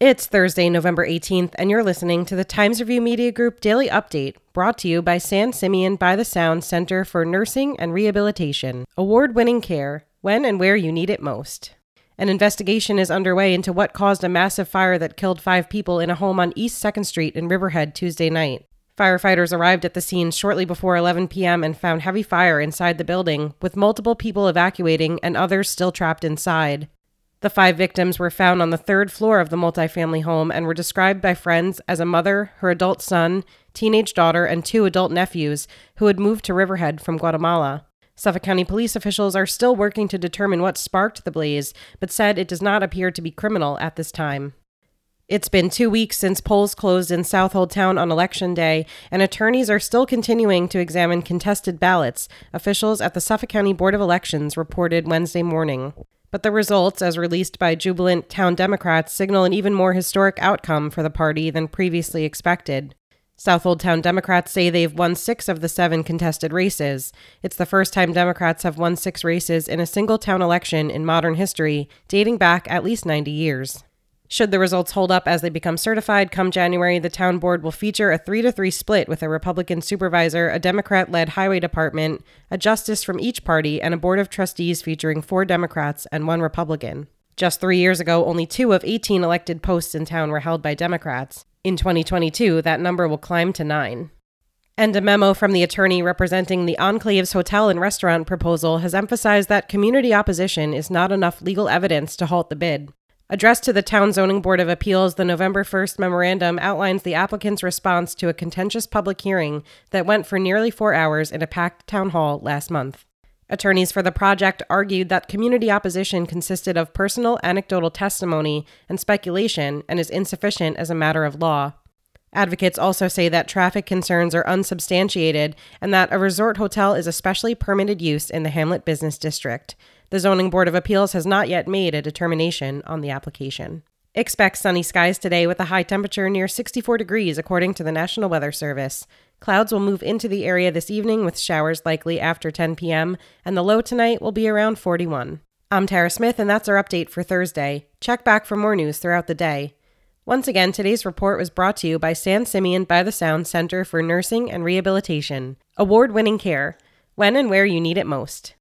It's Thursday, November 18th, and you're listening to the Times Review Media Group Daily Update, brought to you by San Simeon by the Sound Center for Nursing and Rehabilitation. Award winning care, when and where you need it most. An investigation is underway into what caused a massive fire that killed five people in a home on East 2nd Street in Riverhead Tuesday night. Firefighters arrived at the scene shortly before 11 p.m. and found heavy fire inside the building, with multiple people evacuating and others still trapped inside. The five victims were found on the third floor of the multifamily home and were described by friends as a mother, her adult son, teenage daughter, and two adult nephews who had moved to Riverhead from Guatemala. Suffolk County police officials are still working to determine what sparked the blaze, but said it does not appear to be criminal at this time. It's been two weeks since polls closed in Southold Town on Election Day, and attorneys are still continuing to examine contested ballots, officials at the Suffolk County Board of Elections reported Wednesday morning. But the results, as released by jubilant town Democrats, signal an even more historic outcome for the party than previously expected. Southold Town Democrats say they've won six of the seven contested races. It's the first time Democrats have won six races in a single town election in modern history, dating back at least 90 years. Should the results hold up as they become certified come January, the town board will feature a 3 to 3 split with a Republican supervisor, a Democrat led highway department, a justice from each party, and a board of trustees featuring four Democrats and one Republican. Just three years ago, only two of 18 elected posts in town were held by Democrats. In 2022, that number will climb to nine. And a memo from the attorney representing the Enclaves Hotel and Restaurant proposal has emphasized that community opposition is not enough legal evidence to halt the bid. Addressed to the Town Zoning Board of Appeals, the November 1st memorandum outlines the applicant's response to a contentious public hearing that went for nearly four hours in a packed town hall last month. Attorneys for the project argued that community opposition consisted of personal anecdotal testimony and speculation and is insufficient as a matter of law. Advocates also say that traffic concerns are unsubstantiated and that a resort hotel is a specially permitted use in the Hamlet Business District. The Zoning Board of Appeals has not yet made a determination on the application. Expect sunny skies today with a high temperature near 64 degrees, according to the National Weather Service. Clouds will move into the area this evening with showers likely after 10 p.m., and the low tonight will be around 41. I'm Tara Smith, and that's our update for Thursday. Check back for more news throughout the day. Once again, today's report was brought to you by San Simeon by the Sound Center for Nursing and Rehabilitation. Award winning care, when and where you need it most.